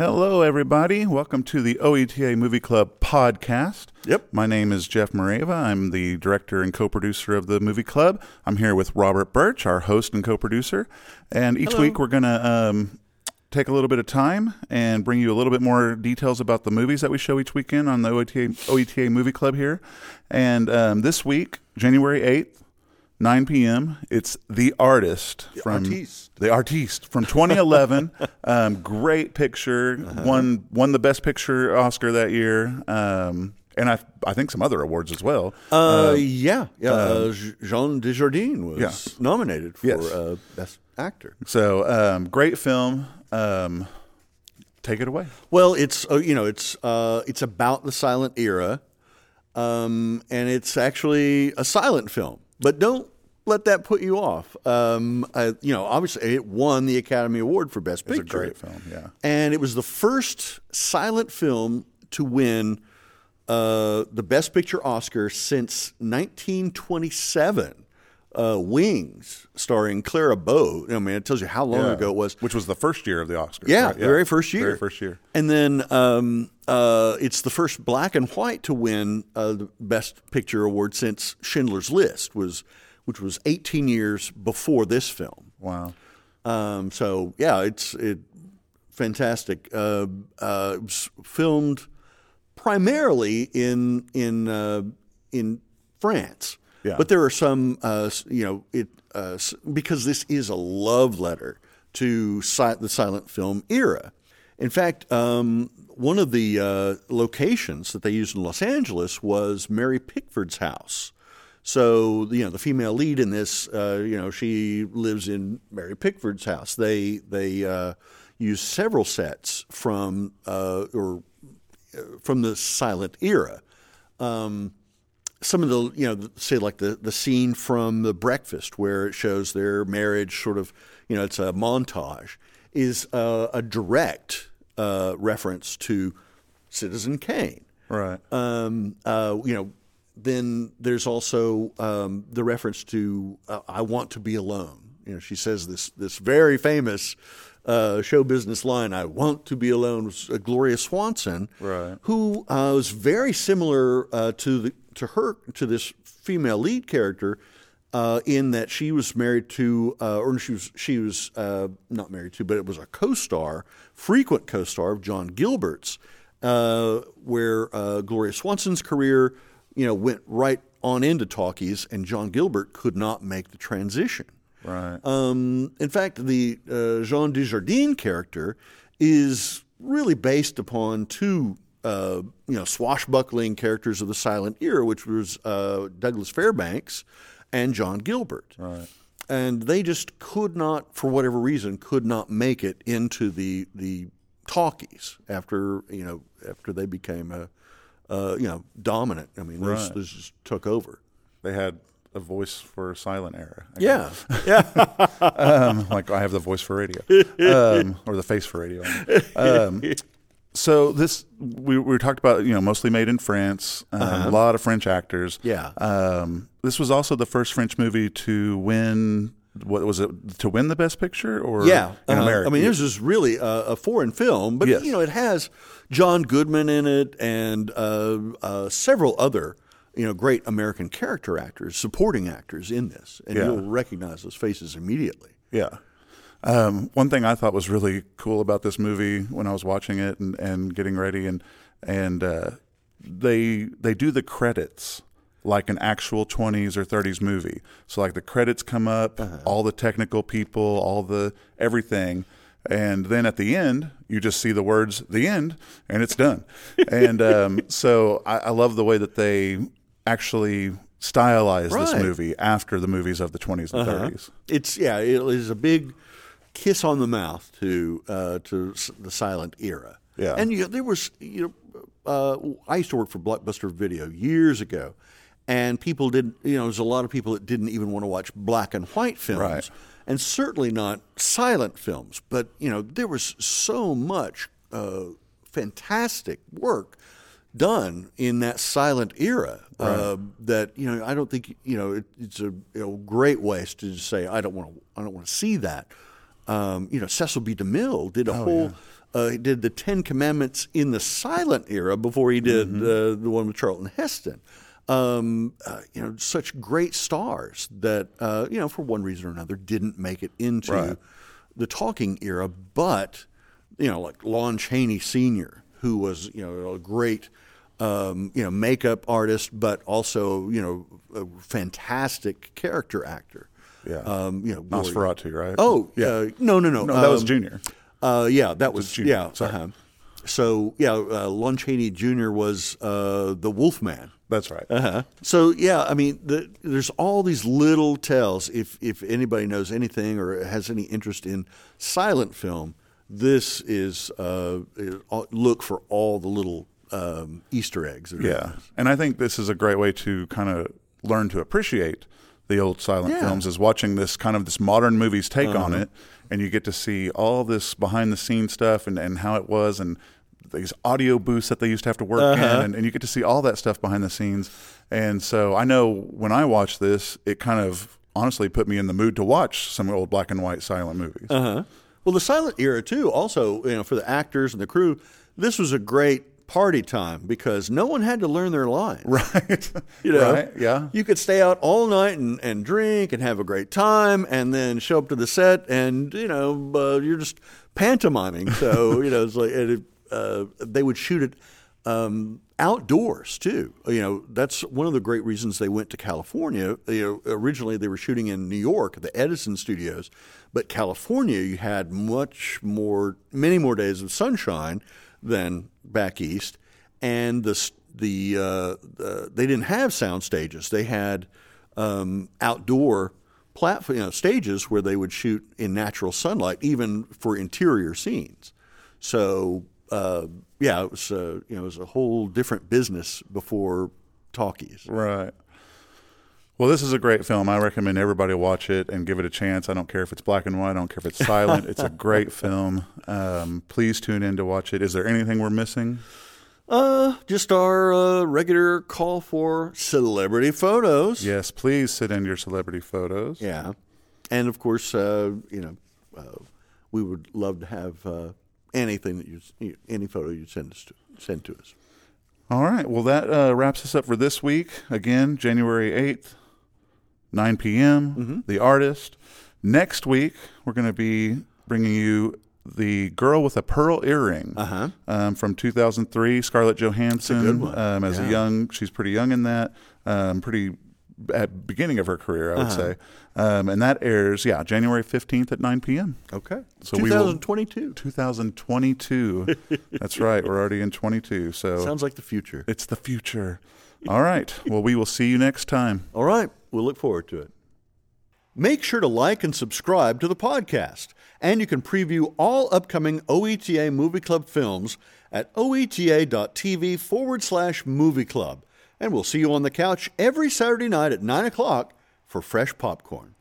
Hello, everybody. Welcome to the OETA Movie Club podcast. Yep. My name is Jeff Morava. I'm the director and co producer of the movie club. I'm here with Robert Burch, our host and co producer. And each Hello. week we're going to um, take a little bit of time and bring you a little bit more details about the movies that we show each weekend on the OETA, OETA Movie Club here. And um, this week, January 8th, 9 p.m., it's The Artist from Artiste. The Artiste from 2011. um, great picture. Uh-huh. Won won the Best Picture Oscar that year. Um, and I I think some other awards as well. Uh, yeah, yeah. Uh, Jean Dujardin was yeah. nominated for Yes. uh, best actor. So um, great film. Um, take it away. Well, it's uh, you know it's uh, it's about the silent era, um, and it's actually a silent film. But don't let that put you off. Um, uh, you know, obviously it won the Academy Award for Best It's a Picture. great film. Yeah. and it was the first silent film to win uh, the Best Picture Oscar since 1927. Uh, Wings, starring Clara Bow. I mean, it tells you how long Yeah. ago it was. Which was the first year of the Oscars. Yeah, right? the very first year. Very first year. And then um, uh, it's the first black and white to win uh, the Best Picture award since Schindler's List was, which was 18 years before this film. Wow. Um, so yeah, it's it fantastic. Uh, uh, it was filmed primarily in in uh, in France, Yeah. but there are some uh, you know it uh, because this is a love letter to si- the silent film era. In fact, um, one of the uh, locations that they used in Los Angeles was Mary Pickford's house. So you know the female lead in this, uh, you know, she lives in Mary Pickford's house. They they uh, use several sets from uh, or uh, from the silent era. Um, some of the you know say like the the scene from the breakfast where it shows their marriage sort of you know it's a montage is uh, a direct uh, reference to Citizen Kane Right. um, uh, you know, then there's also um, the reference to uh, "I want to be alone." You know, she says this this very famous uh, show business line, "I want to be alone." Was uh, Gloria Swanson, Right. Who uh, was very similar uh, to the to her to this female lead character. Uh, in that she was married to, uh, or she was she was uh, not married to, but it was a co-star, frequent co-star of John Gilbert's, uh, where uh, Gloria Swanson's career, you know, went right on into talkies, and John Gilbert could not make the transition. right. Um, in fact, the uh, Jean Dujardin character is really based upon two, uh, you know, swashbuckling characters of the silent era, which was uh, Douglas Fairbanks and John Gilbert. Right. And they just could not, for whatever reason, could not make it into the the talkies after you know after they became a, uh, you know dominant. I mean, this, Right. this just took over. They had a voice for silent era. I Yeah, guess. um, like I have the voice for radio, um, or the face for radio. Um, so this we, we talked about you know mostly made in France, um, a lot of French actors. Yeah. Um, this was also the first French movie to win. What was it to win the Best Picture or Yeah, in uh-huh. America? I mean, this is really a, a foreign film, but Yes. you know, it has John Goodman in it and uh, uh, several other you know great American character actors, supporting actors in this, and Yeah. you'll recognize those faces immediately. Yeah. Um, one thing I thought was really cool about this movie when I was watching it and, and getting ready and and uh, they they do the credits like an actual 20s or 30s movie. So like the credits come up, all the technical people, all the everything, and then at the end you just see the words "the end" and it's done. and um, so I, I love the way that they actually stylize this movie after the movies of the 20s and 30s. It's yeah, it is a big kiss on the mouth to uh, to the silent era. Yeah. and you know, there was you know, uh, I used to work for Blockbuster Video years ago, and people didn't you know, there's a lot of people that didn't even want to watch black and white films, Right. and certainly not silent films. But you know, there was so much uh, fantastic work done in that silent era uh, that you know I don't think you know it, it's a you know, great waste to just say I don't want to I don't want to see that. Um, you know, Cecil B. DeMille did a whole uh, he did the Ten Commandments in the silent era before he did Mm-hmm. uh, the one with Charlton Heston. Um, uh, you know, such great stars that uh, you know for one reason or another didn't make it into Right. the talking era, but you know, like Lon Chaney Sr., who was you know a great um, you know makeup artist, but also you know a fantastic character actor. Yeah. Um, you know, Nosferatu, right? Oh, yeah. uh, no, no, no. no, that was um, Junior. uh, yeah, that was Junior. yeah. Sorry. uh-huh. So yeah, uh, Lon Chaney Jr. was uh, the Wolfman. That's right. Uh-huh. So yeah, I mean, the, there's all these little tells. If if anybody knows anything or has any interest in silent film, this is uh, look for all the little um, Easter eggs. that are in Yeah, and I think this is a great way to kind of learn to appreciate the old silent Yeah. Uh-huh. films is watching this kind of this modern movie's take on it, and you get to see all this behind the scenes stuff and, and how it was and these audio booths that they used to have to work Uh-huh. in, and, and you get to see all that stuff behind the scenes. And so I know when I watch this, it kind of honestly put me in the mood to watch some old black and white silent movies. Uh-huh. Well, the silent era too. Also, you know, for the actors and the crew, this was a great party time because no one had to learn their lines. Right. You know, Right. Yeah. You could stay out all night and, and drink and have a great time, and then show up to the set, and you know, uh, you're just pantomiming. So you know, it's like it, uh, they would shoot it um, outdoors too. You know, that's one of the great reasons they went to California. You know, originally they were shooting in New York, at the Edison Studios, but California, you had much more, many more days of sunshine than back east, and the the, uh, the they didn't have sound stages. They had um, outdoor platform you know, stages where they would shoot in natural sunlight, even for interior scenes. So uh, yeah, it was uh, you know it was a whole different business before talkies. Right. Well, this is a great film. I recommend everybody watch it and give it a chance. I don't care if it's black and white. I don't care if it's silent. it's a great film. Um, please tune in to watch it. Is there anything we're missing? Uh, just our uh, regular call for celebrity photos. Yes, please send in your celebrity photos. Yeah, and of course, uh, you know, uh, we would love to have uh, anything that you, any photo you send us to send to us. All right. Well, that uh, wraps us up for this week. Again, January 8th, 9 p.m., The Artist. Next week, we're going to be bringing you The Girl with a Pearl Earring Uh-huh. um, from 2003. Scarlett Johansson one. Um, as a young, she's pretty young in that, um, pretty at beginning of her career, I would Uh-huh. say. Um, and that airs, yeah, January 15th at 9 p.m. Okay, So we will- 2022 2022. That's right. We're already in 22. So sounds like the future. it's the future. All right. Well, we will see you next time. All right, we'll look forward to it. Make sure to like and subscribe to the podcast, and you can preview all upcoming OETA Movie Club films at oeta.tv forward slash movie club. And we'll see you on the couch every Saturday night at 9 o'clock for fresh popcorn.